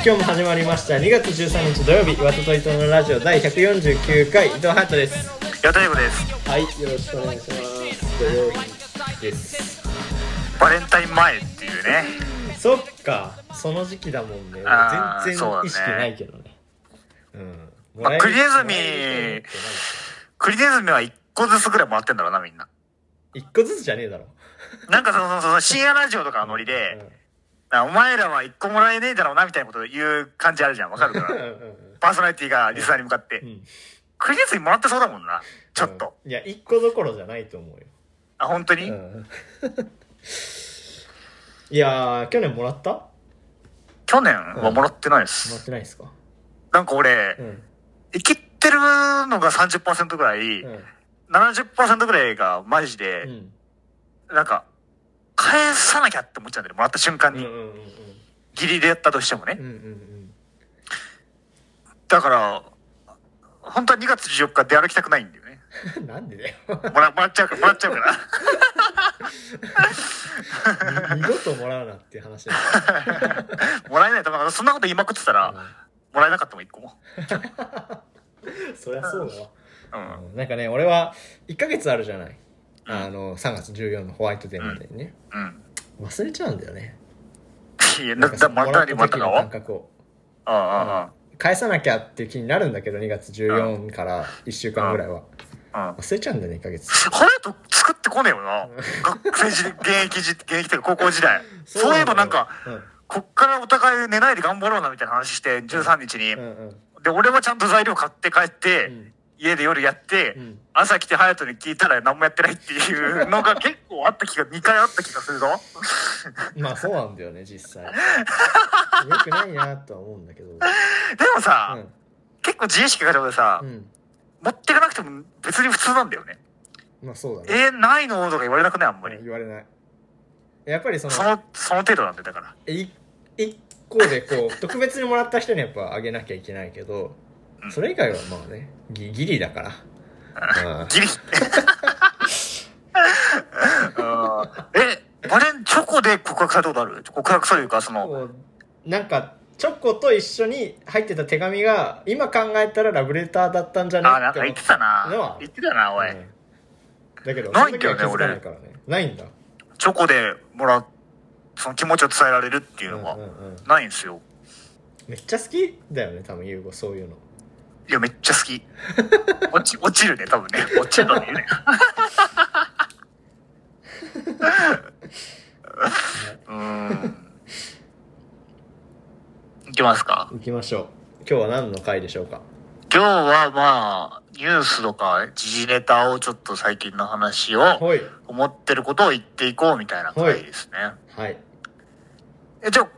今日も始まりました。2月13日土曜日岩田と伊藤のラジオ第149回伊藤隼人です。やたいこです。はいよろしくお願いします。土曜日です。バレンタイン前っていうね。そっかその時期だもんね。あー全然意識ないけどね。うん。まあクリネズミクリネズミは1個ずつぐらいもらってんだろうなみんな。何一個ずつじゃねえだろ。なんかそのその深夜ラジオとかのノリで、あお前らは1個もらえねえだろうなみたいなこと言う感じあるじゃん。わかるかうんらパーソナリティがリスナーに向かって、うん。クリネズミもらってそうだもんな。ちょっと、うん。いや一個どころじゃないと思うよ。あ本当に、うん。いやー去年もらった？も去年はもらってないでらす、ってないですか？なんか俺、うん。生きってるのが30%ぐらい、うん。70%ぐらいがマジで、うん。なんか返さなきゃって思っちゃうんだよもらった瞬間に、うんうんうんギリでやったとしてもね、うんうんうん。だから本当は2月14日出歩きたくないんだよね。う んなんでだよ。もらもらっちゃうからもらっちゃうから。二度ともらうなっていう話だよ。もらえないとそんなこと言いまくってたら、もらえなかったもん1個もうんそりゃそうだわ。うん。うん。なんかね俺は1ヶ月あるじゃないあの3月14のホワイトデーまでにね。うん。忘れちゃうんだよね。いやなんかまたにまたの感か覚を。あああ返さなきゃっていう気になるんだけど2月14から1週間ぐらいは。忘れちゃうんだよね1ヶ月。ハヤト作ってこねえよな。学生時代現役時現役というか高校時代。そういえばなんかうん。こっからお互い寝ないで頑張ろうなみたいな話して13日に、で俺はちゃんと材料買って帰って、うん家で夜やって、うん。朝来て隼人に聞いたら何もやってないっていうのが結構あった気が2回あった気がするぞ。まあそうなんだよね実際。よくないなとは思うんだけど。でもさ、うん。結構自意識が上でさ、うん。持ってかなくても別に普通なんだよね。まあそうだね。えー、ないの？とか言われなくない？あんまり、言われない。やっぱりそのそのその程度なんでだから。い一個でこう 特別にもらった人にやっぱあげなきゃいけないけどうんそれ以外はまあねギギリだから。うん。ギリ。うんえバレンチョコで告白されたことある？告白というかその。こうなんかチョコと一緒に入ってた手紙が今考えたらラブレターだったんじゃね？あなんか言ってたな。言ってたなおい、うん。だけどないんだよねその時は気づかないからね。ないんだ。チョコでもらうその気持ちを伝えられるっていうのが。うんうんうん。ないんですよ。めっちゃ好きだよね多分優吾そういうのいやめっちゃ好き。落ち落ちるね多分ね。落ちるのね。うーん。いきますか？行きましょう。今日は何の回でしょうか？今日はまあニュースとか時事ネタをちょっと最近の話をはい。思ってることを言っていこうみたいな回ですね、はい。えじゃあ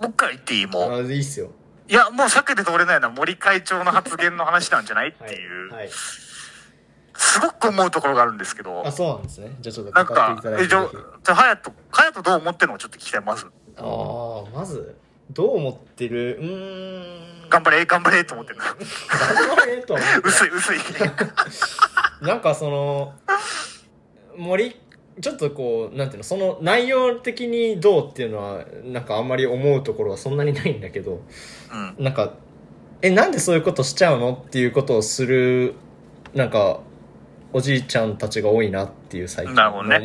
僕から言っていい？もう。あいいっすよいやもう避けて通れないのは森会長の発言の話なんじゃないっていう、はい、はい、すごく思うところがあるんですけど。あそうなんですね。じゃあちょっとなんかえじゃあぜひじゃあ隼人隼人どう思ってるのかちょっと聞きたいまずああまずどう思ってる？うーん。頑張れ頑張れと思ってるの。頑張れとは思って薄い 薄い。なんかその森ちょっとこうなんていうのその内容的にどうっていうのはなんかあんまり思うところはそんなにないんだけどうん。なんかえなんでそういうことしちゃうのっていうことをするなんかおじいちゃんたちが多いなっていう最近思うな、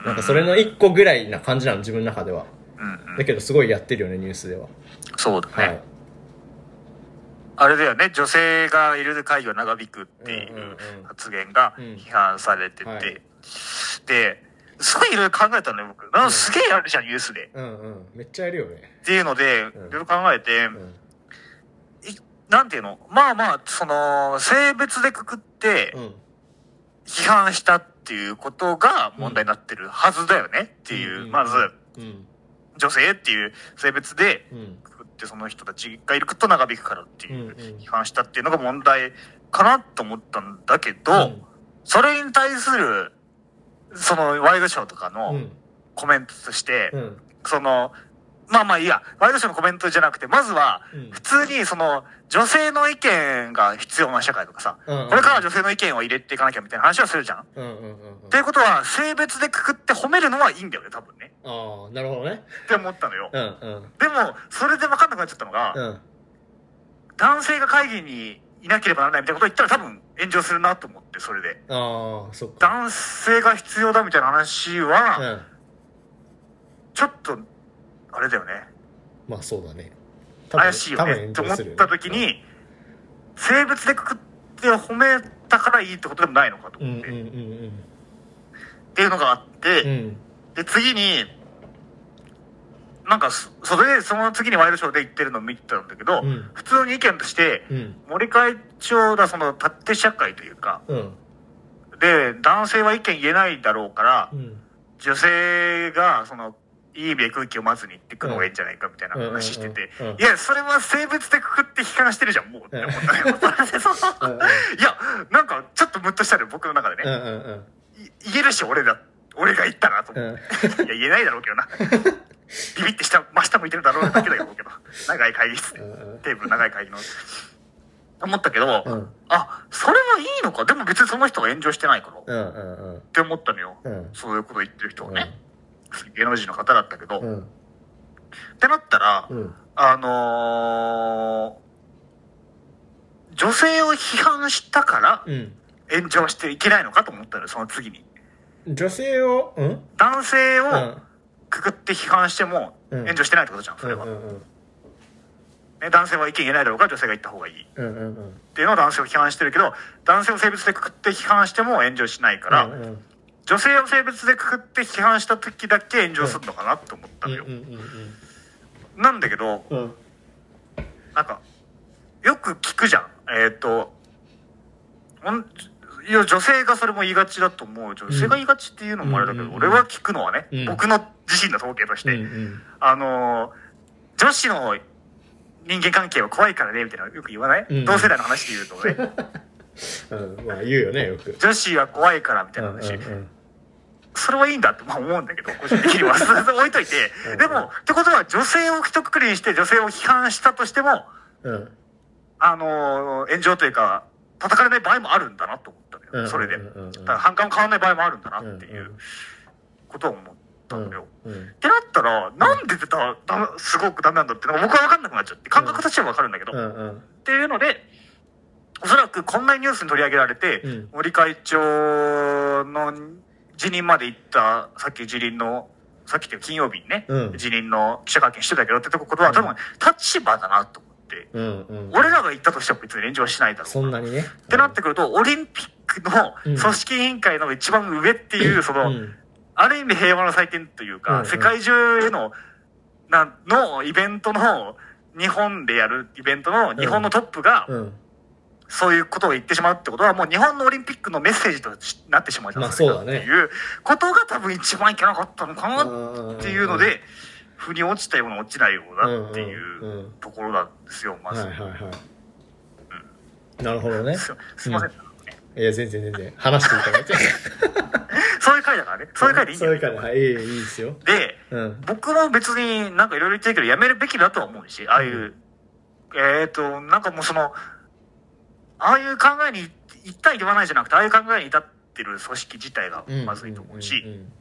うんなんかそれの一個ぐらいな感じなの自分の中では。うんうん。だけどすごいやってるよねニュースでは。そうだね、はい。あれだよね女性がいる会議は長引くっていうんうんううん。発言がうん。批判されてて、はいですごいいろいろ考えたのよ僕。なんかすげえあるじゃんニュースで。うんうん。めっちゃやるよね。っていうのでいん。ろいろ考えて、うん。なんていうの？まあまあその性別でくくってうん。批判したっていうことが問題になってるはずだよねっていう、んまずうん。女性っていう性別でうん。くくってその人たちがいると長引くからっていう批判したっていうのが問題かなと思ったんだけど、うん。それに対するそのワイドショーとかうのん。コメントとして、うん。そのまあまあいいや。ワイドショーのコメントじゃなくてまずはうん。普通にその女性の意見が必要な社会とかさ、うんこれからは女性の意見を入れていかなきゃみたいな話はするじゃん。うんうんうんうん。っていうことは性別でくくって褒めるのはいいんだよね多分ね。ああなるほどね。って思ったのよ。うんうん。でもそれで分かんなくなっちゃったのが、うん。男性が会議にいなければならないみたいなことを言ったら多分炎上するなと思ってそれで。ああそっか。男性が必要だみたいな話は、うん。ちょっとあれだよね。まあそうだね。怪しいよね。と思った時に性別でくくって褒めたからいいってことでもないのかと思って、うんうんうんっていうのがあって、うんうん。で次になんかそそれでその次にワイドショーで言ってるのを見てたんだけど、うん。普通に意見としてうん。森会長がその縦社会というかうん。で男性は意見言えないだろうから、うん。女性がそのいい意味で空気をまずに言ってくのがいいんじゃないかみたいな話してて、いやそれは性別でくくって批判してるじゃんもうって思った。よ、いやなんかちょっとムッとしたのよ僕の中でね、言えるし俺だ俺が言ったなと思って、うん。いや言えないだろうけどな ビビって下真下向いてるだろうだけだよけど長い会議室。でうんテーブル長い会議の。思ったけど、うん。あそれはいいのか？でも別にその人が炎上してないからっうんうんうん。て思ったのよ、うん。そういうこと言ってる人はね、芸能人の方だったけど、うん。ってなったら、うん。あのー女性を批判したからうん。炎上していけないのかと思ったのよ、その次に。女性を？うん。男性をうんくくって批判してもうん。炎上してないってことじゃん、それは。うんうんね、男性は意見言えないだろうから女性が言った方がいい。っうんうんうん。ていうのは男性を批判してるけど、男性を性別でくくって批判しても炎上しないから、うんうん。女性を性別でくくって批判した時だけ炎上するのかなって思ったのよ。うんうんなんだけど、うん。うんなんか、よく聞くじゃん。えっ、と、ほんいや、女性がそれも言いがちだと思う。女性が言いがちっていうのもあれだけど、うんうん俺は聞くのはね、うん。僕の自身の統計として、うんうん。あのー女子の人間関係は怖いからね、みたいなのよく言わない、うん。同世代の話で言うとね、うん。まあ言うよねよく。女子は怖いからみたいな話、それはいいんだってまあ思うんだけど、個人的には。それ置いといて。うん。でも、ってことは女性を一括りにして女性を批判したとしても、うん。うんあのー炎上というか、叩かれない場合もあるんだなと。思よ。うんそれで。だから反感も変わらない場合もあるんだなっていんうことを思ったのよ。うんってなったら、なんでだ、だすごくダメなんだってのが僕は分かんなくなっちゃって、感覚としては分かるんだけど、っていうので、おそらくこんなニュースに取り上げられて、うん。森会長の辞任まで行った、さっき辞任の、さっきっていう金曜日にね、うん。辞任の記者会見してたけどってところは多分立場だなと。思うんうん。俺らが言ったとしても別に炎上はしないだろう。そんなにね。ってなってくると、オリンピックのうん。組織委員会の一番上っていう、その、うん。ある意味平和の祭典というか、うんうん。世界中への、な、のイベントの、日本でやるイベントの日本のトップが、うん。そういうことを言ってしまうってことは、もう日本のオリンピックのメッセージとしなってしまいですか。まあね。っていうことが多分一番いけなかったのかなっていうので、腑に落ちたような落ちないようなっていうんうん。ううんところなんですよ、まず。はいはいはいなるほどね。すすいません。いや全然全然。話していただいて。そういう回だからね。そういう回でいいんだよ。そういう回ではいいいですよ。で、うん。僕も別になんかいろいろ言ってるけど、やめるべきだとは思うし、ああいう、えっ、と、なんかもうその、ああいう考えに、一体言わないじゃなくて、ああいう考えに至ってる組織自体がうん。まずいと思うし、ん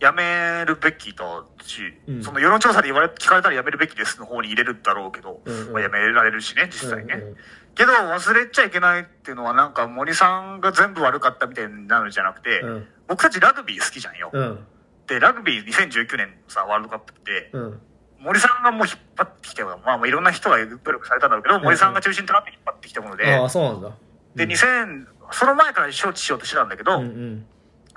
やめるべきだし、うん。その世論調査で言われ、聞かれたらやめるべきですの方に入れるだろうけど、うんうん。まあ、やめられるしね、実際ね。うんうん。けど、忘れちゃいけないっていうのは、なんか森さんが全部悪かったみたいになるんじゃなくて、うん。僕たちラグビー好きじゃんよ。うん。で、ラグビー2019年のさ、ワールドカップって、うん。森さんがもう引っ張ってきたよ。まあいろんな人が努力されたんだろうけど、森さんが中心となって引っ張ってきたもので、ああそうなんだ。で、2000、その前から招致しようとしてたんだけど、うんうん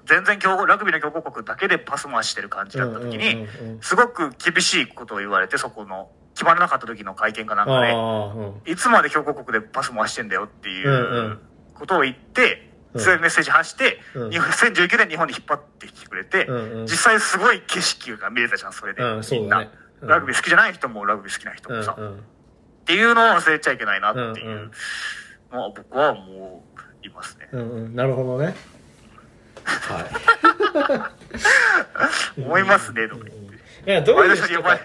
全然強豪、ラグビーの強豪国だけでパス回してる感じだった時に、すごく厳しいことを言われて、そこの、決まらなかった時の会見かなんかで、うん。いつまで強豪国でパス回してんだよっていうことを言って、強いメッセージ発して、うん。日本2019年日本に引っ張ってきてくれて、うんうん実際すごい景色が見れたじゃん、それで。みんな。ラグビー好きじゃない人もラグビー好きな人もさ。うんうん。っていうのを忘れちゃいけないなってうんいううん。のは僕はもういますね。うんうん。なるほどねはい。思いますね、とか言って。いやどう前いう人か。い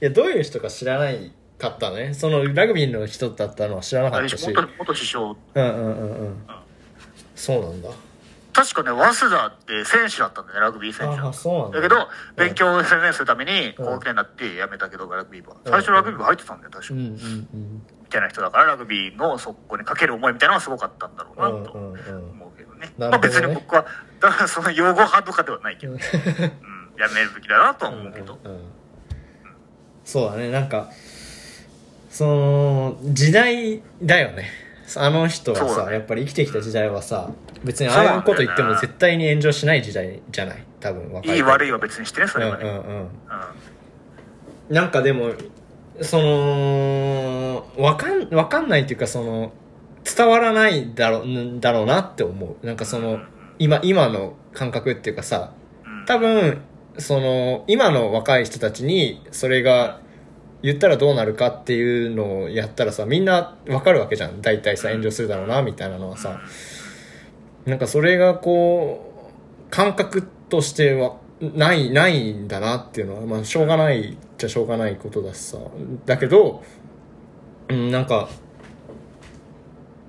やどういう人か知らないかったね。そのラグビーの人だったのは知らなかったし。元元首相。うんうんうんうん。そうなんだ。確かね、早稲田って選手だったんだよね、ラグビー選手。ああそうなんだ。だけど、勉強を専念するために、高校になって辞めたけど、ラグビー部は。最初ラグビー部入ってたんだよ、確か。うんうみんうん。たいな人だから、ラグビーのそこにかける思いみたいなのがすごかったんだろうな、とうんうんうん。思うね。なるほどね。まあ別に僕は、だからその用語派とかではないけど、うん、やめるべきだなとは思うけど。うんうんそうだね。なんかその時代だよね。あの人はさ、ね。やっぱり生きてきた時代はさ別にああいうこと言っても絶対に炎上しない時代じゃない？多分若いい悪いはは別にしてね、それはね。うんうんうん。うん。なんかでもそのわかんわかんないっていうかその伝わらないだろうんだろうなって思う。なんかその今今の感覚っていうかさうん。多分その今の若い人たちにそれが言ったらどうなるかっていうのをやったらさみんなわかるわけじゃん。大体さ炎上するだろうなみたいなのはさ。なんかそれがこう感覚としてはないないんだなっていうのはまあしょうがないじゃしょうがないことだしさ。だけどうんなんか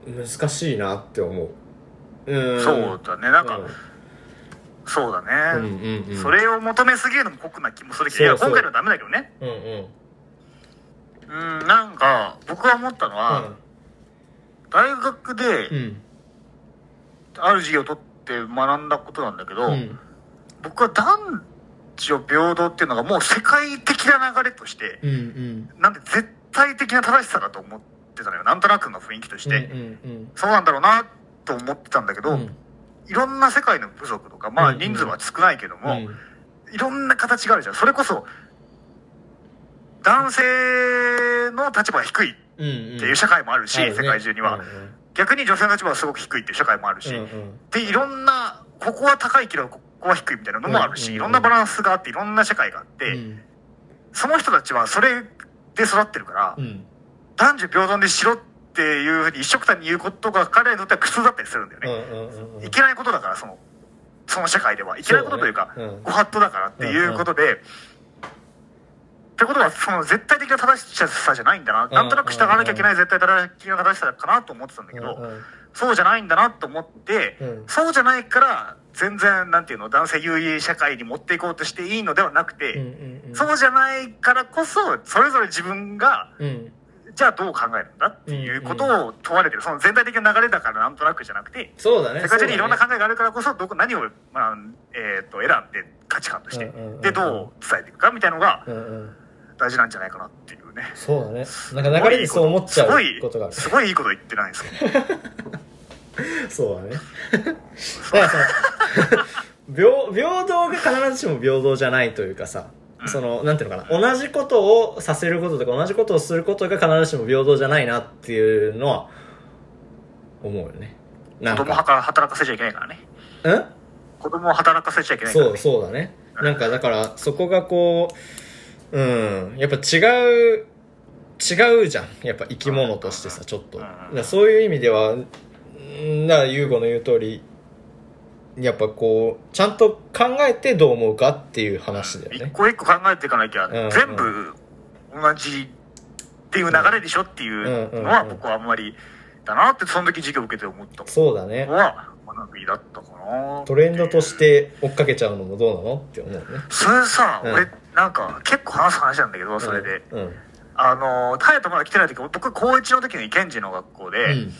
難しいなって思う。うんそうだね、なんか、うん。そうだうんね。うんうん。それを求めすぎるのも酷な気もするけど、いや、今回のはダメだけどね。うんうん。うん、なんか、僕が思ったのは、大学でう、ん。ある授業を取って学んだことなんだけど、うん。僕は男女平等っていうのがもう世界的な流れとして、うんうん。なんで絶対的な正しさだと思ってたのよ。なんとなくの雰囲気として。うんうんそうなんだろうなと思ってたんだけど、うん。いろんな世界の部族とか、まあうんうん。人数は少ないけども、うん。いろんな形があるじゃん。それこそ、男性の立場が低いっうんうん。ていう社会もあるし、あるね。世界中には。逆に女性の立場がすごく低いっていう社会もあるし、うんうん。で、いろんな、ここは高いけど、ここは低いみたいなのもあるし、うんうん。いろんなバランスがあって、いろんな社会があって、うん。その人たちはそれで育ってるから、うん男女平等でしろっていうふうに一緒くたに言うことが彼らにとっては苦痛だったりするんだよね。うんうんいけないことだから、その、その社会では。いけないことというか、ご法度だからっていうことで、ってことは、その絶対的な正しさじゃないんだな。なんとなく従わなきゃいけない絶対的な正しさかなと思ってたんだけど、そうじゃないんだなと思って、うん。そうじゃないから、全然、なんていうの、男性優位社会に持っていこうとしていいのではなくて、そうじゃないからこそ、それぞれ自分が、うんじゃあどう考えるんだっていうことを問われてる。その全体的な流れだからなんとなくじゃなくて、そうだね。世界中にいろんな考えがあるからこそ、どこ、何を、まあ、えっ、と、選んで価値観として、で、どう伝えていくかみたいのが大事なんじゃないかなっていうね。そうだね。なんか流れでそう思っちゃうすごいことがある。すごいいいこと言ってないですよ。そうだね。だからその平平等が必ずしも平等じゃないというかさそのなんていうのかな。同じことをさせることとか同じことをすることが必ずしも平等じゃないなっていうのは思うよね。なん子供働かせちゃいけないからね。うん？子供を働かせちゃいけないから、そうね。そうだね。なんかだからそこがこううん。やっぱ違う違うじゃん。やっぱ生き物としてさちょっと。そういう意味ではん。だから優吾の言う通りやっぱこうちゃんと考えてどう思うかっていう話だよね。一個一個考えていかなきゃ、うん全部同じっていう流れでしょっていうのは僕はあんまりだなってその時授業受けて思ったそうだね。のは学びだったかなトレンドとして追っかけちゃうのもどうなのって思うね。それさ、うん。俺なんか結構話す話なんだけどそれで、うんうん。あの隼人まだ来てない時僕高1の時に賢治の学校で、うん。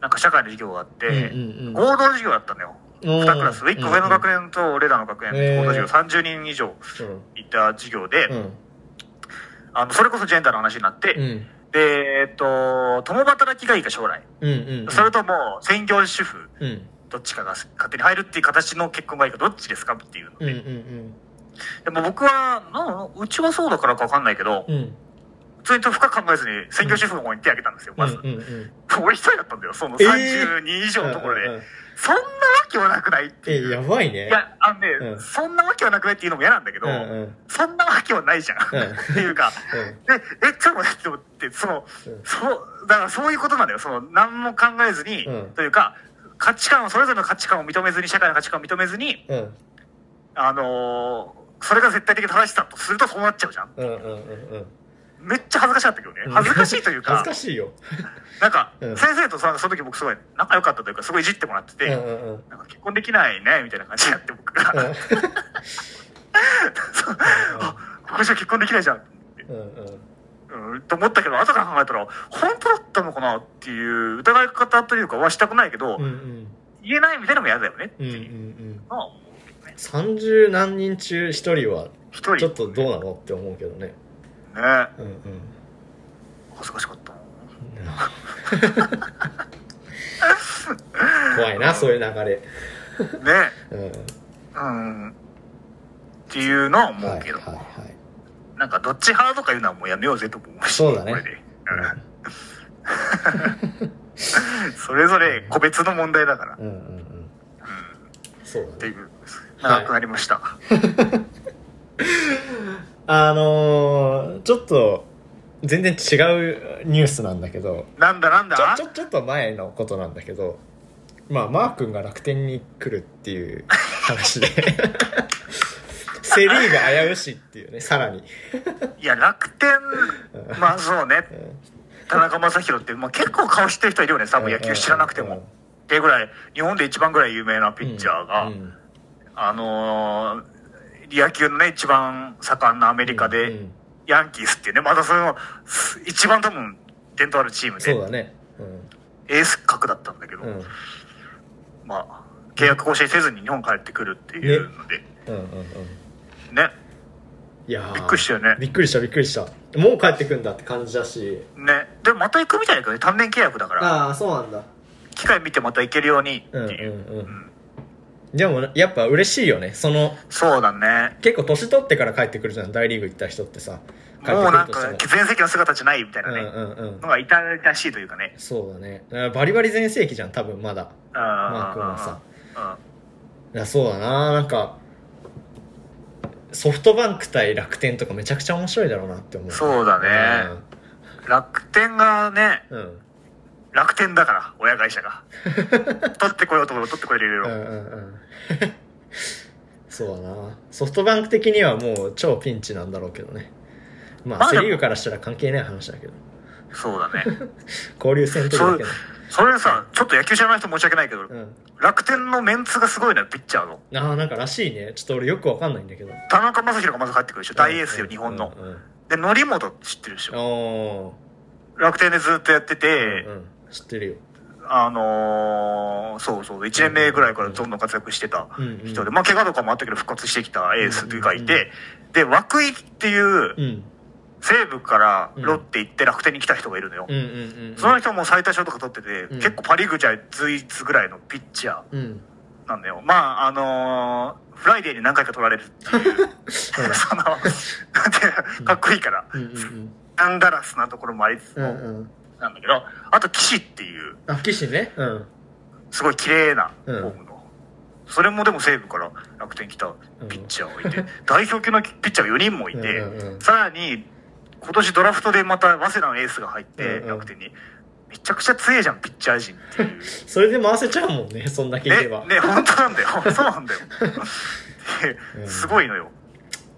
なんか社会の授業があって、うんうんうん。合同授業だったのよ。うん2クラス。1個上の学年と俺らの学年。へー合同授業30人以上いた授業で、うん。あのそれこそジェンダーの話になって、うん。でえっと共働きがいいか将来。それとも専業主婦うん。どっちかが勝手に入るっていう形の結婚がいいかどっちですかっていうので、んでも僕はなうちはそうだからかわかんないけど、普通に深く考えずに専業主婦の方に手挙げたんですよ、まず。俺一人だったんだよ、そのえー30人以上のところで。そんなわけはなくないってえいう。やばいね。いや、あのね、うん。そんなわけはなくないっていうのも嫌なんだけど、うんうん。そんなわけはないじゃん。うん。っていうか、うん。え、え、ちょっと待ってって思って、その、うん。そう、だからそういうことなんだよ。その、何も考えずに、うん。というか、価値観を、それぞれの価値観を認めずに、社会の価値観を認めずに、うん。あのーそれが絶対的正しさとするとそうなっちゃうじゃん。うんうんうんうんめっちゃ恥ずかしかったけどね。恥ずかしいというか、恥ずかしいよ。なんか、うん。先生とさ、その時僕すごい仲良かったというか、すごいいじってもらってて、なんか結婚できないね、みたいな感じでやって僕。が、あ、ここじゃ結婚できないじゃんって。うんうん。うん、と思ったけど、後から考えたら、本当だったのかなっていう疑い方というかはしたくないけど、言えないみたいなのも嫌だよねっていう。んのは思うけどね。30何人中1人は。ちょっとどうなのって思うけどねねうんうん恥ずかしかった。怖いなそういう流れ。ね。うん。うん。っていうのは思はいうけど、はいはいなんかどっち派とか言うのはもうやめようぜと思うし。そうだね。これで。うん。それぞれ個別の問題だから。うんうん。うん。そうだね。っていう、長くなりました。あのー、ちょっと全然違うニュースなんだけどなんだなんだ？ちょちょちょっと前のことなんだけどまあマー君が楽天に来るっていう話で セ・リーグ危うしっていうねさらに、いや、楽天、まあそうね。うん。田中将大って、まあ、結構顔知ってる人いるよね、多分野球知らなくてうん。も。っていうぐらい、日本で一番ぐらい有名なピッチャーが、うん。あのー野球のね、一番盛んなアメリカで、うんヤンキースっていうね、またその、す一番多分、伝統あるチームで、そうだね。エース格だったんだけど、うん。うんまあ、契約更新せずに日本帰ってくるっていうので、うんうんうん。ね、いやーびっくりしたよね。びっくりしたびっくりした。もう帰ってくんだって感じだし。ね、でもまた行くみたいだけどね、単年契約だから、ああそうなんだ。機会見てまた行けるようにってう。んうんいう。うんでもやっぱ嬉しいよね。そのそうだね。結構年取ってから帰ってくるじゃん。大リーグ行った人ってさ。も。うなんか全盛期の姿じゃないみたいなね、うんうんうん。のがいたらしいというかね。そうだね。バリバリ全盛期じゃん多分まだ。ママー君はさ。うん。いやそうだな。なんかソフトバンク対楽天とかめちゃくちゃ面白いだろうなって思う。そうだね。楽天がね、うんうん楽天だから、親会社が。取ってこようと思う取ってこれるよ。うんうんうんそうだなソフトバンク的にはもう超ピンチなんだろうけどねままあセ・リーグからしたら関係ない話だけどそうだね。交流戦というだけのそれさ、ちょっと野球知らない人申し訳ないけど、うん楽天のメンツがすごいのよ、ピッチャーの。ああなんからしいねちょっと俺よくわかんないんだけど田中将大がまず帰ってくるでしょ。大エースよ、日本の。で、則本知ってるでしうんょ。お楽天でずっとやってーて、うんうん知ってるよ。あのー、そうそう、1年目ぐらいからどんどん活躍してた人で、まあ怪我とかもあったけど復活してきたエースがいて、で、涌井っていううん。西武からロッテ行って楽天に来た人がいるのよ。その人も最多勝とか取ってて、うん。結構パリーグじゃ随一ぐらいのピッチャうん。ーなんだよ。まあ、あのーフライデーに何回か取られるっていう、その、かっこいいから、アンガラスなところもありつつも、なんだけど、あと岸っていう、あ岸ね。うん。すごい綺麗なフうん。ォームの、それもでも西武から楽天来たピッチャーがいて、代表級のピッチャーが4人もいて、うんうんうん。さらに今年ドラフトでまた早稲田のエースが入って、うんうん。楽天に。めちゃくちゃ強いじゃんピッチャー陣っていう。それで回せちゃうもんねそんだけいれば。ねね本当なんだよ。そうなんだよ。すごいのよ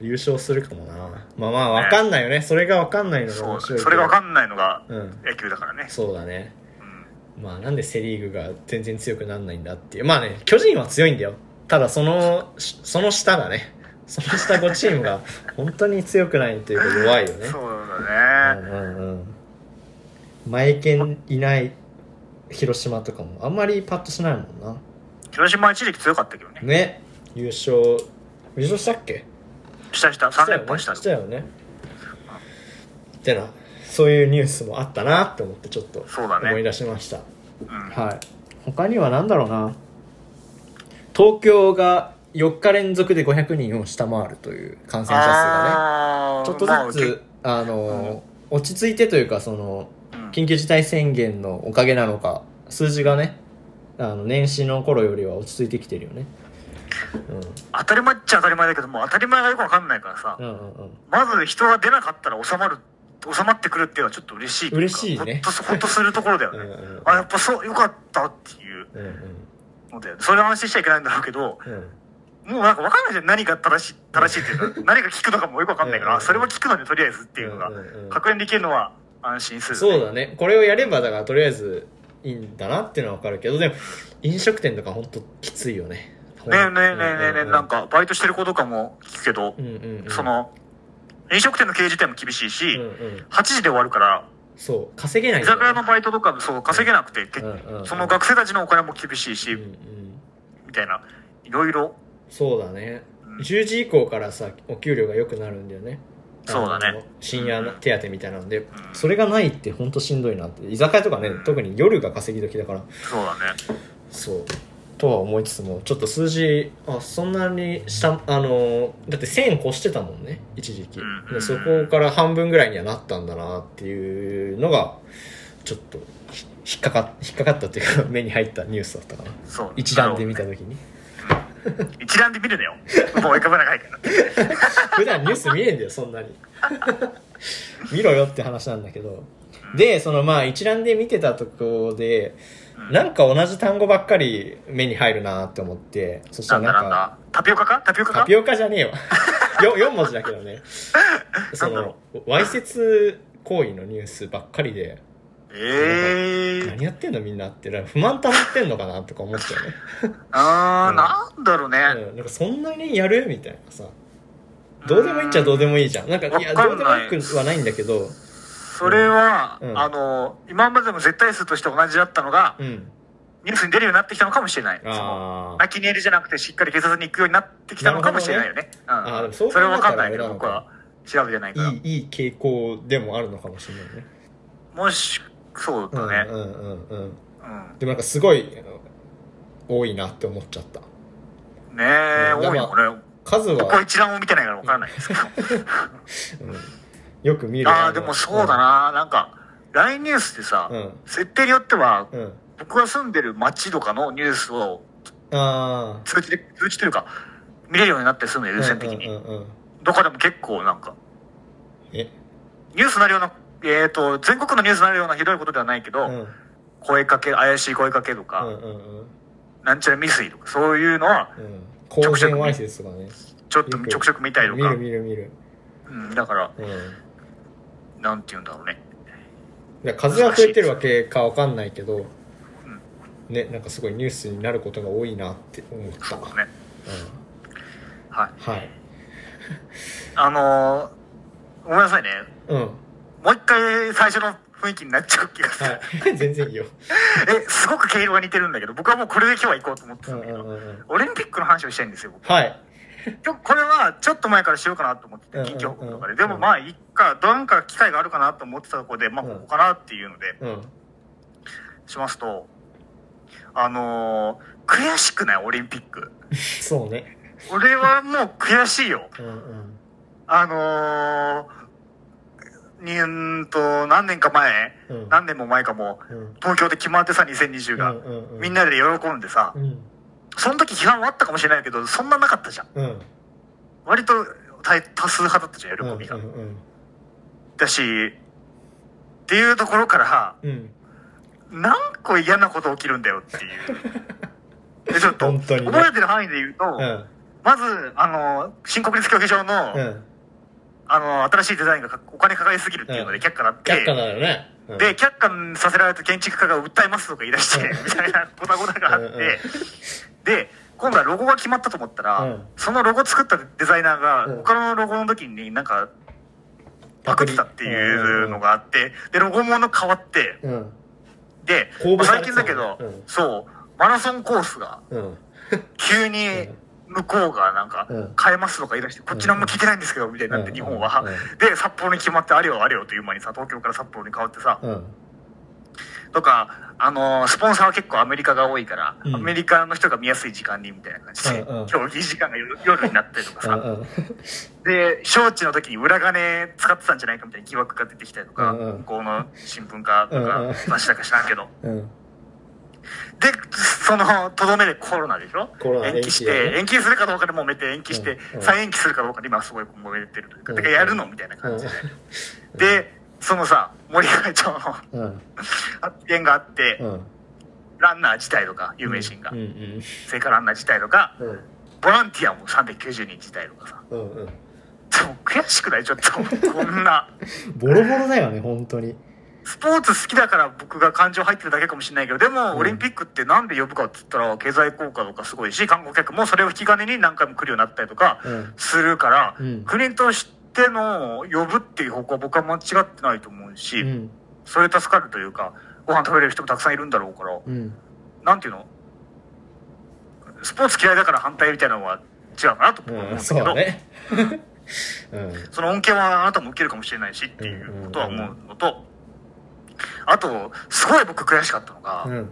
優勝するかもな。まあまあわかんないよね。それがわかんないのがそう。面白いそれが分かんんないのがうん。野球だからね、そうだね。うん。まあなんでセ・リーグが全然強くなんないんだっていう。まあね巨人は強いんだよ。ただそのしその下がね。その下5チームが 本当に強くないっていうか弱いよね。そううだね、んうんうん。前剣いない広島とかもあんまりパッとしないもんな。広島は一時期強かったけどね。ね。優勝優勝したっけ？したした3連覇したしたよね。ってなそういうニュースもあったなって思ってちょっとそうだね。思い出しました、うん。はい。他には何だろうな。東京が4日連続で500人を下回るという感染者数がねちょっとまあずつ、あのー落ち着いてというかそのうん。緊急事態宣言のおかげなのか数字がねあの年始の頃よりは落ち着いてきてるよね当たり前っちゃ当たり前だけどもう当たり前がよくわかんないからさ、うんうんうん。うんまず人が出なかったら収まる収まってくるっていうのはちょっと嬉しい。嬉しいね。ほっとほっとするところだよね。うんうんうん。あやっぱそうよかったっていう。うんうん。のでそれは安心しちゃいけないんだろうけどうんもうなんかわかんないじゃん何が正しい正しいっていうか 何が聞くのかもよくわかんないかうんうんらそれは聞くのでとりあえずっていうのがうんうんうん。確認できるのは安心するそうだね。これをやればだからとりあえずいいんだなっていうのは分かるけどでも飲食店とか本当きついよねねえねえねえねえねえなんかかバイトしてる子とかも聞くけどうんうんうん。その飲食店の経営自体も厳しいしうんうん。8時で終わるからそう稼げない居酒屋のバイトとかそう稼げなくて結うんうんうん。その学生たちのお金も厳しいしうんうんみたいないろいろ。そうだね。うん。10時以降からさお給料が良くなるんだよね。そうだね。深夜の手当みたいなので、ん。それがないって本当しんどいなって。居酒屋とかね、うん。特に夜が稼ぎ時だから。そうだね。そうとは思いつつもちょっと数字あそんなにしたあのだって1000越してたもんね一時期、うん。でそこから半分ぐらいにはなったんだなっていうのがちょっとひ引っかか引っかかったっていうか 目に入ったニュースだったかな。一覧で見た時に。一覧で見るのよ。思い浮かばないから。普段ニュース見えんだよそんなに。見ろよって話なんだけどでそのまあ一覧で見てたところでなんか同じ単語ばっかり目に入るなって思ってそしたらなんかタピオカか？タピオカか？タピオカじゃねえわよ 4文字だけどね。そのわいせつ行為のニュースばっかりでええー、何やってんのみんなって不満溜まってんのかなとか思っちゃうね。あー、うん。なんだろうね、うん、なんかそんなにやる？みたいなさ。どうでもいいっちゃどうでもいいじゃん。なんかいやどうでもよくはないんだけどそれは、うん。あの今までも絶対数として同じだったのがうん。ニュースに出るようになってきたのかもしれない。泣き寝入りじゃなくてしっかり警察に行くようになってきたのかもしれないよね。うん、それは分かんないけど僕は調べてないから。いいいい傾向でもあるのかもしれないね。もしそうだね。うんうんうんうん。うん、でもなんかすごい多いなって思っちゃった。ねえうん。多いのね。数僕はは、一覧を見てないから分からないですけど。うんよく見る。ああでもそうだな、なんか LINE ニュースってさ、うん。設定によってはうん、うん、僕が住んでる街とかのニュースをああ通知で通知というか見れるようになってするのよ優先的に、うんうんうんうん。どこでも結構なんかえ？ニュースになるようなえっ、と全国のニュースになるようなひどいことではないけど、うん。うん声かけ怪しい声かけとうか、んうん。なんちゃら未遂とかそういうのはうん。公然わいせつとかね。ちょっとちょくちょく見たりとか。見る見る見る。うん、だからうんなんて言うんだろうね。いや数が増えてるわけかわかんないけど、ねなんかすごいニュースになることが多いなって思った。そうだね。うはい。ん、はい。あのー、ごめんなさいね。うん。もう一回最初の雰囲気になっちゃう気がする、はい。全然いいよ。えすごく毛色が似てるんだけど僕はもうこれで今日は行こうと思ってうんたんだけど、うんうんうん。オリンピックの話をしたいんですよ僕。はいこれはちょっと前からしようかなと思っててうん近況報告とかで、うんでもまあいっかなんか機会があるかなと思ってたところでまあうん。ここかなっていうのでうんしますとあのー、悔しくないオリンピック。そうね。俺はもう悔しいよ。うんうん。あのー、にーんと何年か前うん。何年も前かもうん。東京で決まってさ2020が、うんうんうん。みんなで喜んでさうんその時批判はあったかもしれないけどそんななかったじゃん。うん。割と多多数派だったじゃん喜うんびが、うんだしっていうところからうん。何個嫌なこと起きるんだよっていう。でちょっとね。覚えてる範囲で言うと、うん。まずあの新国立競技場の,、うん。あの新しいデザインがかお金かかりすぎるっていうのでうん。却下になって、却下だよねうん。で却下させられた建築家が訴えますとか言い出してみたいなごたごたがあって、で今度はロゴが決まったと思ったら、うん。そのロゴ作ったデザイナーがうん。他のロゴの時になんかパクってたっていうのがあってでロゴもの変わって。うん。で最近だけど、うん。そうマラソンコースがうん。急に向こうがなんかうん。変えますとか言い出してこっち何も聞いてないんですけどみたいになってうん。日本は。うん。で札幌に決まってあれよあれよという間にさ東京から札幌に変わってさ。うん。とか、あのースポンサーは結構アメリカが多いから、うん。アメリカの人が見やすい時間にみたいな感じで、うんうん。競技時間が夜夜になったりとかさ、うんうん。で、招致の時に裏金使ってたんじゃないかみたいな疑惑が出てきたりとか、うんうん。向こうの新聞かとかうんうん、雑誌だか知らんけど。うん。で、その、とどめでコロナでしょ？延期して、延期するかどうかで揉めて、延期して再延期するかどうかで今すごい揉めてるというか、かやるの？みたいな感じで。うん。で、そのさ、森会長のうん。発言があって、うん。ランナー自体とか、有名人が。うん、うん聖火ランナー自体とか、うん。ボランティアも390人自体とかさ、でも悔しくない？ちょっと、こんな。ボロボロだよね本当にスポーツ好きだから僕が感情入ってるだけかもしれないけど、でもうん。オリンピックってなんで呼ぶかって言ったら、経済効果とかすごいし、観光客もそれを引き金に何回も来るようになったりとかうん。するから、うん。国としての呼ぶっていう方向は僕は間違ってないと思うし、うん。それ助かるというか、ご飯食べれる人もたくさんいるんだろうから、うん。なんていうの？スポーツ嫌いだから反対みたいなのは違うかなと思うんうんだけど、そうだね。う んその恩恵はあなたも受けるかもしれないしっていうことは思うのと、あと、すごい僕悔しかったのが、うん。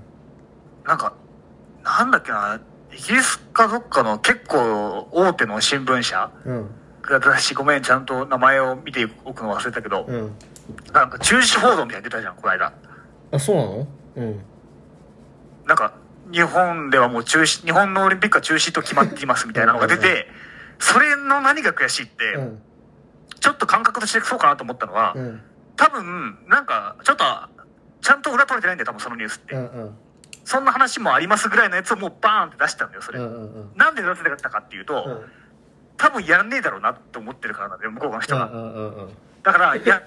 なんか、なんだっけな、イギリスかどっかの結構大手の新聞社うん。が私ごめん、ちゃんと名前を見ておくの忘れたけど、うん。なんか中止報道みたいなの出たじゃん、この間。あそうなの？うん。なんか、日本ではもう中止、日本のオリンピックは中止と決まっていますみたいなのが出て、それの何が悔しいって、うん。ちょっと感覚としてそうかなと思ったのは、うん多分、なんか、ちょっと、ちゃんと裏取れてないんだよ、多分そのニュースって。うんうんそんな話もありますぐらいのやつをもうバーンって出したんだよ、それ。うんうんなんで出せなかったかっていうと、うん多分やんねえだろうなって思ってるからなんだよ、向こうの人が。うんうんうんだから、やっ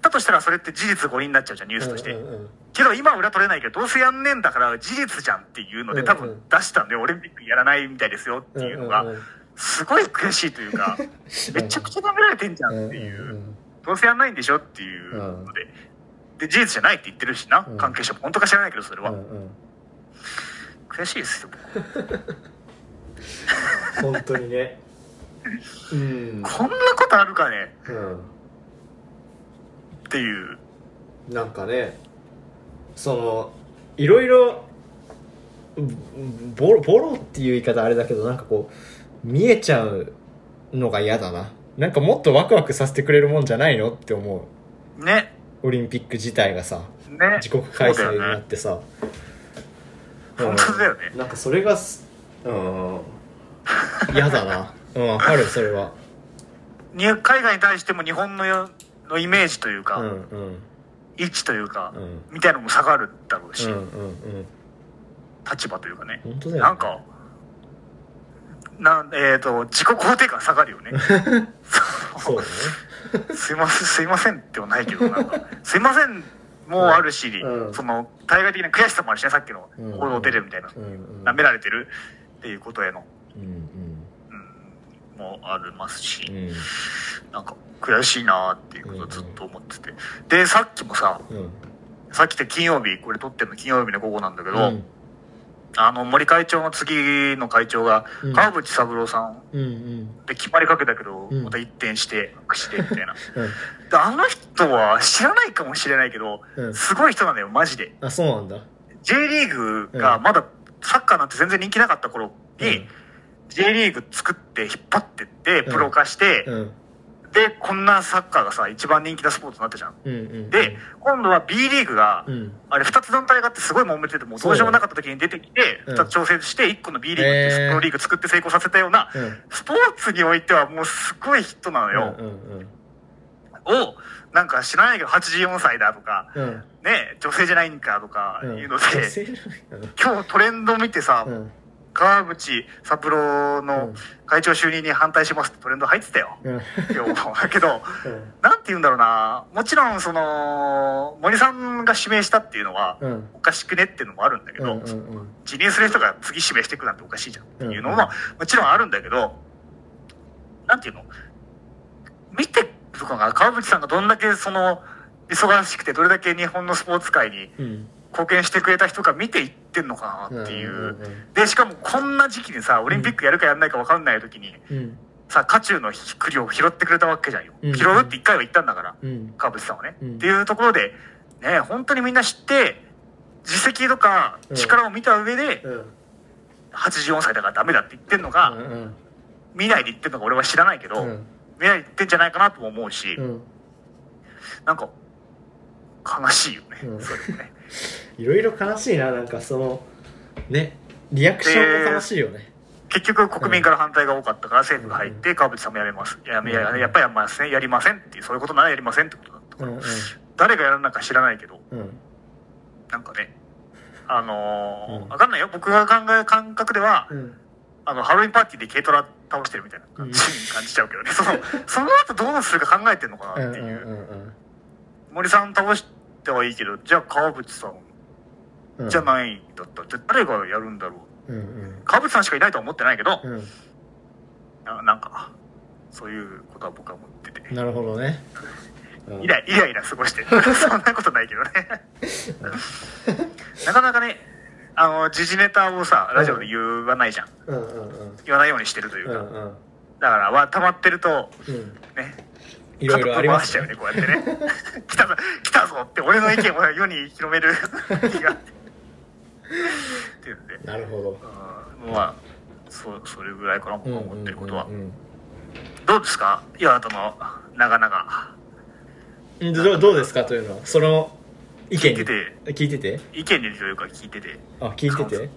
たとしたらそれって事実誤認になっちゃうじゃん、ニュースとして。うんうんけど今は裏取れないけど、どうせやんねえんだから事実じゃんっていうので多うんうん分出したんで、オリンピックやらないみたいですよっていうのがうんうんうん、すごい悔しいというか、めちゃくちゃ舐められてんじゃんっていう。うんどうせやんないんでしょっていうので。で、事実じゃないって言ってるしなうん、関係者も。本当か知らないけど、それはう。んうん悔しいですよ。本当にねうんこんなことあるかねうんっていう。なんかねそのいろいろうんボロボロっていう言い方あれだけどなんかこう見えちゃうのが嫌だななんかもっとワクワクさせてくれるもんじゃないのって思う。ね。オリンピック自体がさね。自国開催になってさ、本当だよね。うん。なんかそれがすうん。嫌だな。うんわかるそれは。に海外に対しても日本のよのイメージというか、うんうん。位置というか、うん。みたいなのも下がるだろうし、うんうんうん。立場というかね。本当だよ、ね、なんか、なん、えっ、と、自己肯定感下がるよね。そうだね。すいません、すいませんってはないけど、なんか、すいませんもあるし、うん。その、対外的な悔しさもあるしね、さっきのうん。報道出るみたいな、うんうん。舐められてるっていうことへの、うんうん、もありますし、うん。うんなんか、悔しいなーっていうことをずっと思ってて。で、さっきもさ、うん。さっきって金曜日、これ撮ってるの金曜日の午後なんだけど、うんあの、森会長の次の会長がうん、川淵三郎さん。うんうん。で決まりかけたけど、うん。また一転して、して、みたいな。うん。であの人は知らないかもしれないけど、うん。すごい人なんだよ、マジで。あそうなんだ。J リーグがまだサッカーなんて全然人気なかった頃に、J リーグ作って引っ張ってって、プロ化して、うんで、こんなサッカーがさ、一番人気なスポーツになったじゃん。うんうんで、今度は B リーグが、うん。あれ二つ団体があってすごい揉めてて、もうどうしようもなかった時に出てきて、うん。二つ調整して、一個の B リーグってへー。プロリーグ作って成功させたような、うん。スポーツにおいてはもうすごいヒットなのよ。うんうんを、なんか知らないけど84歳だとか、うん。ね、女性じゃないんかとかうん。いうので、今日トレンド見てさ、うん川淵三郎の会長就任に反対しますってトレンド入ってたよ。うん。今日も。だけど、うん。なんて言うんだろうな。もちろん、その、森さんが指名したっていうのは、うん。おかしくねっていうのもあるんだけど、うんうん辞任する人が次指名していくなんておかしいじゃんっていうのも、うんもちろんあるんだけど、なんていうの？見てるとかが、川淵さんがどんだけその、忙しくてどれだけ日本のスポーツ界にうん貢献してくれた人が見ていってんのかなっていう。で、しかもこんな時期にさ、オリンピックやるかやらないか分かんない時に、うん。さ、渦中のくりを拾ってくれたわけじゃんよ。うん。拾うって一回は言ったんだから、うん。川淵さんはね。うん。っていうところで、ね本当にみんな知って実績とかうん。力を見た上でうん。84歳だからダメだって言ってんのか、うん見ないで言ってんのか俺は知らないけど、うん。見ないで言ってんじゃないかなとも思うし、うん。なんか悲しいよね、うん。それもねいろいろ悲しいななんかそのねリアクションも悲しいよね。結局国民から反対が多かったから政府が入って川淵さんもやめます。やめややっぱりやめませんやりませんっていうそういうことならやりませんってことだった。から、うんうん。誰がやるのか知らないけどうん。なんかねあのーうん。わかんないよ。僕が考える感覚では、うん。あのハロウィンパーティーで軽トラ倒してるみたいな感じに感じちゃうけどね、そのその後どうするか考えてんのかうんう。なんっていう、うん。森さん倒してはいいけどじゃあ川淵さんうん。じゃないんだったらじゃあ誰がやるんだろう。うんうん。川淵さんしかいないとは思ってないけど、うん。ななんかそういうことは僕は思ってて。なるほどね。う んイライイライラ過ごして。る そんなことないけどね。なかなかねあの時事ネタをさラジオで言わないじゃん。うんうんうん。言わないようにしてるというか、うんうん。だからは溜まってるとうん。ねいろいろありましちゃうねこうやってね。来たぞ来たぞって俺の意見を世に広める。気がって。いうんで。なるほど。うんまあそそれぐらいかな僕が思ってることは、うんうんどうですか？岩田の長々。うんどうどうですか？というのは。その意見に。聞いてて。聞いてて？意見にというか聞いてて。あ聞いてて？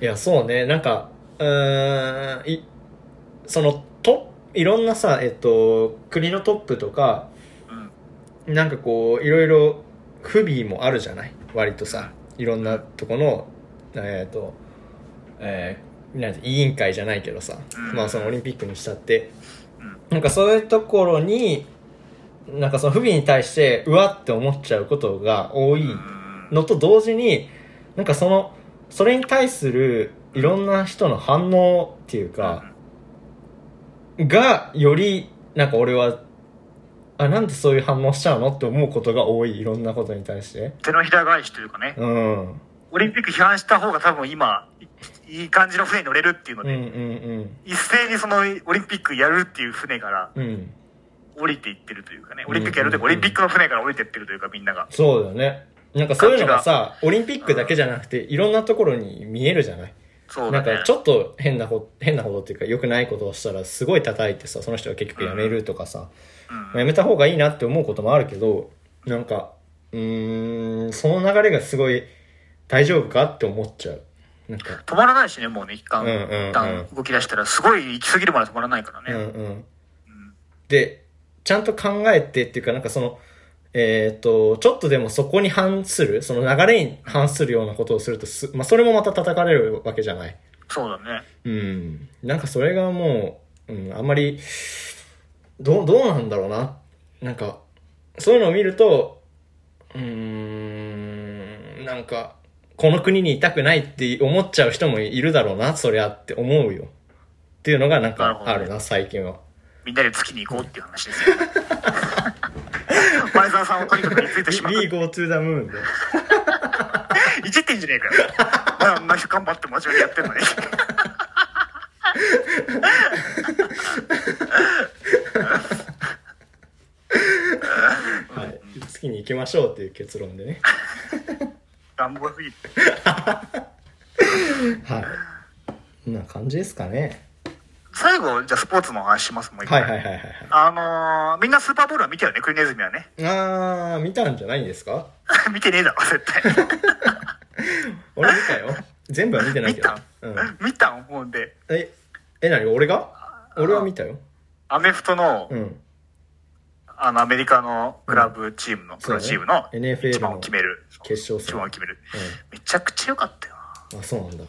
いやそうね。なんかうーんいそのといろんなさえっと国のトップとかうん。なんかこういろいろ不備もあるじゃない？割とさいろんなとこのえっ、とえーなんて委員会じゃないけどさ、うん。まあそのオリンピックにしたって。うん。なんかそういうところになんかその不備に対してうわって思っちゃうことが多いうん。のと同時になんかそのそれに対するいろんな人の反応っていうか、がよりなんか俺はあなんでそういう反応しちゃうのって思うことが多いいろんなことに対して。手のひら返しというかね。うん。オリンピック批判した方が多分今いいい感じの船に乗れるっていうのうんうで、ん。一斉にそのオリンピックやるっていう船からうん。うん降りていってるというかね。オリンピックやるというかオリンピックの船から降りていってるというかみんなが。そうだよね。なんかそういうのがさオリンピックだけじゃなくていろんなところに見えるじゃないそうだね。なんかちょっと変なほ変なほどっていうか良くないことをしたらすごい叩いてさその人が結局辞めるとかさ、うん。まあやめた方がいいなって思うこともあるけどなんかうーんその流れがすごい大丈夫かって思っちゃう。なんか。止まらないしねもうね一旦、うんうんうん。一旦動き出したらすごい行き過ぎるまで止まらないからね、うんうんでちゃんと考えてっていうかなんかそのえっ、とちょっとでもそこに反するその流れに反するようなことをするとす、まあ、それもまた叩かれるわけじゃないそうだねうん。なんかそれがもう、うん、あんまり、どう、どうなんだろうな。なんか、そういうのを見ると、うーん、なんか、この国にいたくないって思っちゃう人もいるだろうな、そりゃって思うよ。っていうのがなんかあるな、最近は。みんなで月に行こうっていう話ですよ 前澤さんをとにかくについてしまう We go to the moon で。いじってんじゃねえかよあんな人頑張って真面目にやってんのにはい。月に行きましょうっていう結論でね。乱暴すぎてはい。こんな感じですかね。最後じゃあスポーツの話しますもう一回、はいはいはいはいはい。あのー、みんなスーパーボールは見たよねクリネズミはね。あー、見たんじゃないんですか？見てねえだろ絶対。俺見たよ。全部は見てないけど。うん。見たん？ほんで。え、え、なに俺が？俺は見たよ。アメフトの、うん。あのアメリカのクラブチームの、プロチームの NFL の一番を決める。決勝戦。一番を決める、めちゃくちゃ良かったよ。なうん。あ、そうなんだ。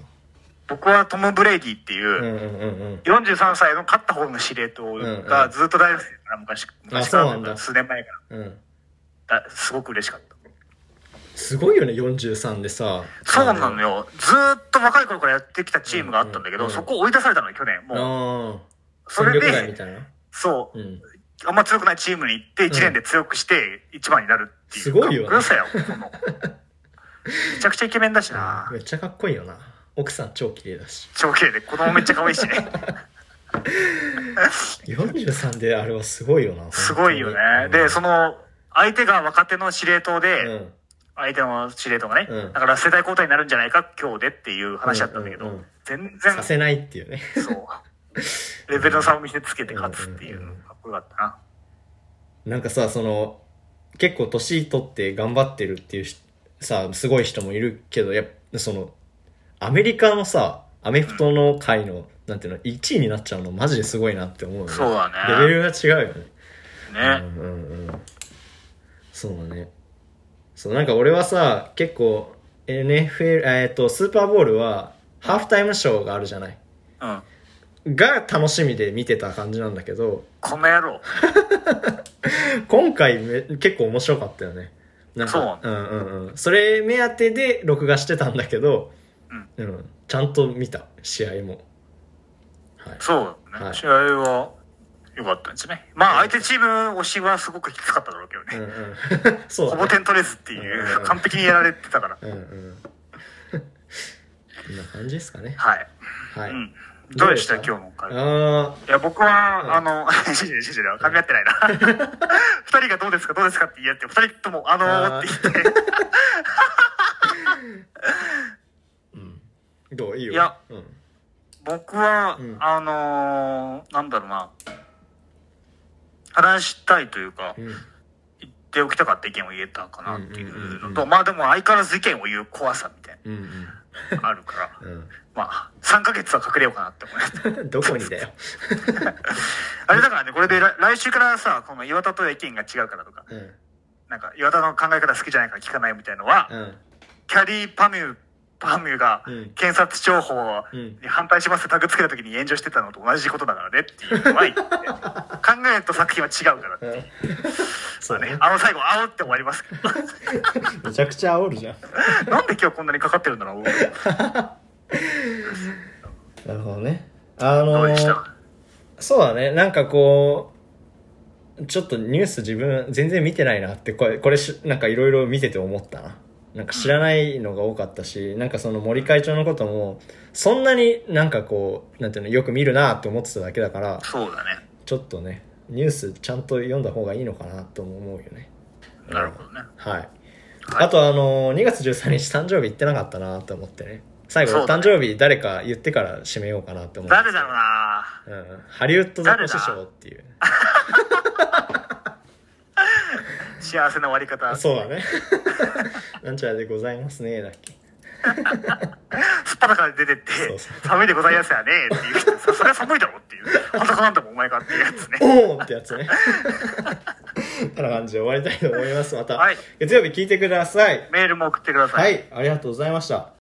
僕はトム・ブレイディっていう、うんうんうんうん。43歳の勝った方の司令塔がずっと大好きだから昔昔から数年前かうん。らだすごく嬉しかったすごいよね、43でさ。そうなのよずーっと若い頃からやってきたチームがあったんだけど、そこを追い出されたのよ去年あもうあ。それで。そう、うん。あんま強くないチームに行って1年で強くして1番になるっていうすごいよねめちゃくちゃイケメンだしなめっちゃかっこいいよな。奥さん超綺麗だし。超綺麗で子供めっちゃ可愛いしね43であれはすごいよな。すごいよねでそ、の相手が若手の司令塔うで、ん。相手の司令塔がね、うんだから世代交代になるんじゃないか、今日でっていう話だったんだけど、うんうんうん全然さ、せないっていうね。そう。レベルの差を見せつけて勝つっていううんうんうんかっこよかったな。なんかさ、その、結構年取って頑張ってるっていうしさ、すごい人もいるけど、やっぱ、その、アメリカのさ、アメフトの界の、なんていうの、1位になっちゃうのマジですごいなって思うよね。そうだねレベルが違うよね。ね。うんうんうん。そうだね。そう、なんか俺はさ、結構、NFL、えっと、スーパーボールは、ハーフタイムショーがあるじゃない。うん。が楽しみで見てた感じなんだけど、この野郎。今回め結構面白かったよね。なんかそううんうんうん。それ目当てで録画してたんだけど、うん。ちゃんと見た、試合も。はい。そうだね。はい試合は良かったんですね。まあ相手チーム推しはすごくきつかっただろうけどうんね。うん。そうだね。ほぼ点取れずっていうんう、完璧にやられてたから。うんうん。こんな感じですかね。はい。はい。うん。どうでした？今日の会あいや、僕は、あの、違う違う違う違う、噛み合ってないな。二人がどうですか？どうですかって言い合って、二人とも、あのーって言って。どういいよ。いやうん。僕は、うんあのーなんだろうな、話したいというか、うん。言っておきたかった意見を言えたかなっていううんうんうんうんのと、まあでも相変わらず意見を言う怖さみたいうんなのあるから、うん。まあ、3ヶ月は隠れようかなって思いました。うん。どこにだよ。あれだからね、これで来来週からさ、この岩田と意見が違うからとか、うん。なんか岩田の考え方好きじゃないから聞かないみたいのは、うん。キャリーパミュ、パミュがうん検察情報うんに反対しますってタグつけた時に炎上してたのと同じことだからねっていうのは言って、考えと作品は違うからっていう。そうね。。ねあの最後、あおって終わりますけど。めちゃくちゃ煽るじゃん。なんで今日こんなにかかってるんだろうなるほどね。あのーそうだね。なんかこう、ちょっとニュース自分全然見てないなって、これ、これし、なんかいろいろ見てて思ったな。なんか知らないのが多かったし、なんかその森会長のことも、そんなになんかこう、なんていうの、よく見るなって思ってただけだから、そうだね。ちょっとね、ニュースちゃんと読んだ方がいいのかなとも思うよね。なるほどね。はい。はいあとあのー、2月13日誕生日行ってなかったなと思ってね。最後、ね誕生日誰か言ってから締めようかなって思って。誰だろうなうん。ハリウッドザコシショウっていう。幸せな終わり方。そうだね。なんちゃらでございますね、だっけ。すっぱだから出てって寒いでございますよねっていう人、さそれは寒いだろっていう。裸なんだもんお前かっていうやつね。おーってやつね。てな感じで終わりたいと思います。また、はい月曜日聞いてください。メールも送ってください。はい、ありがとうございました。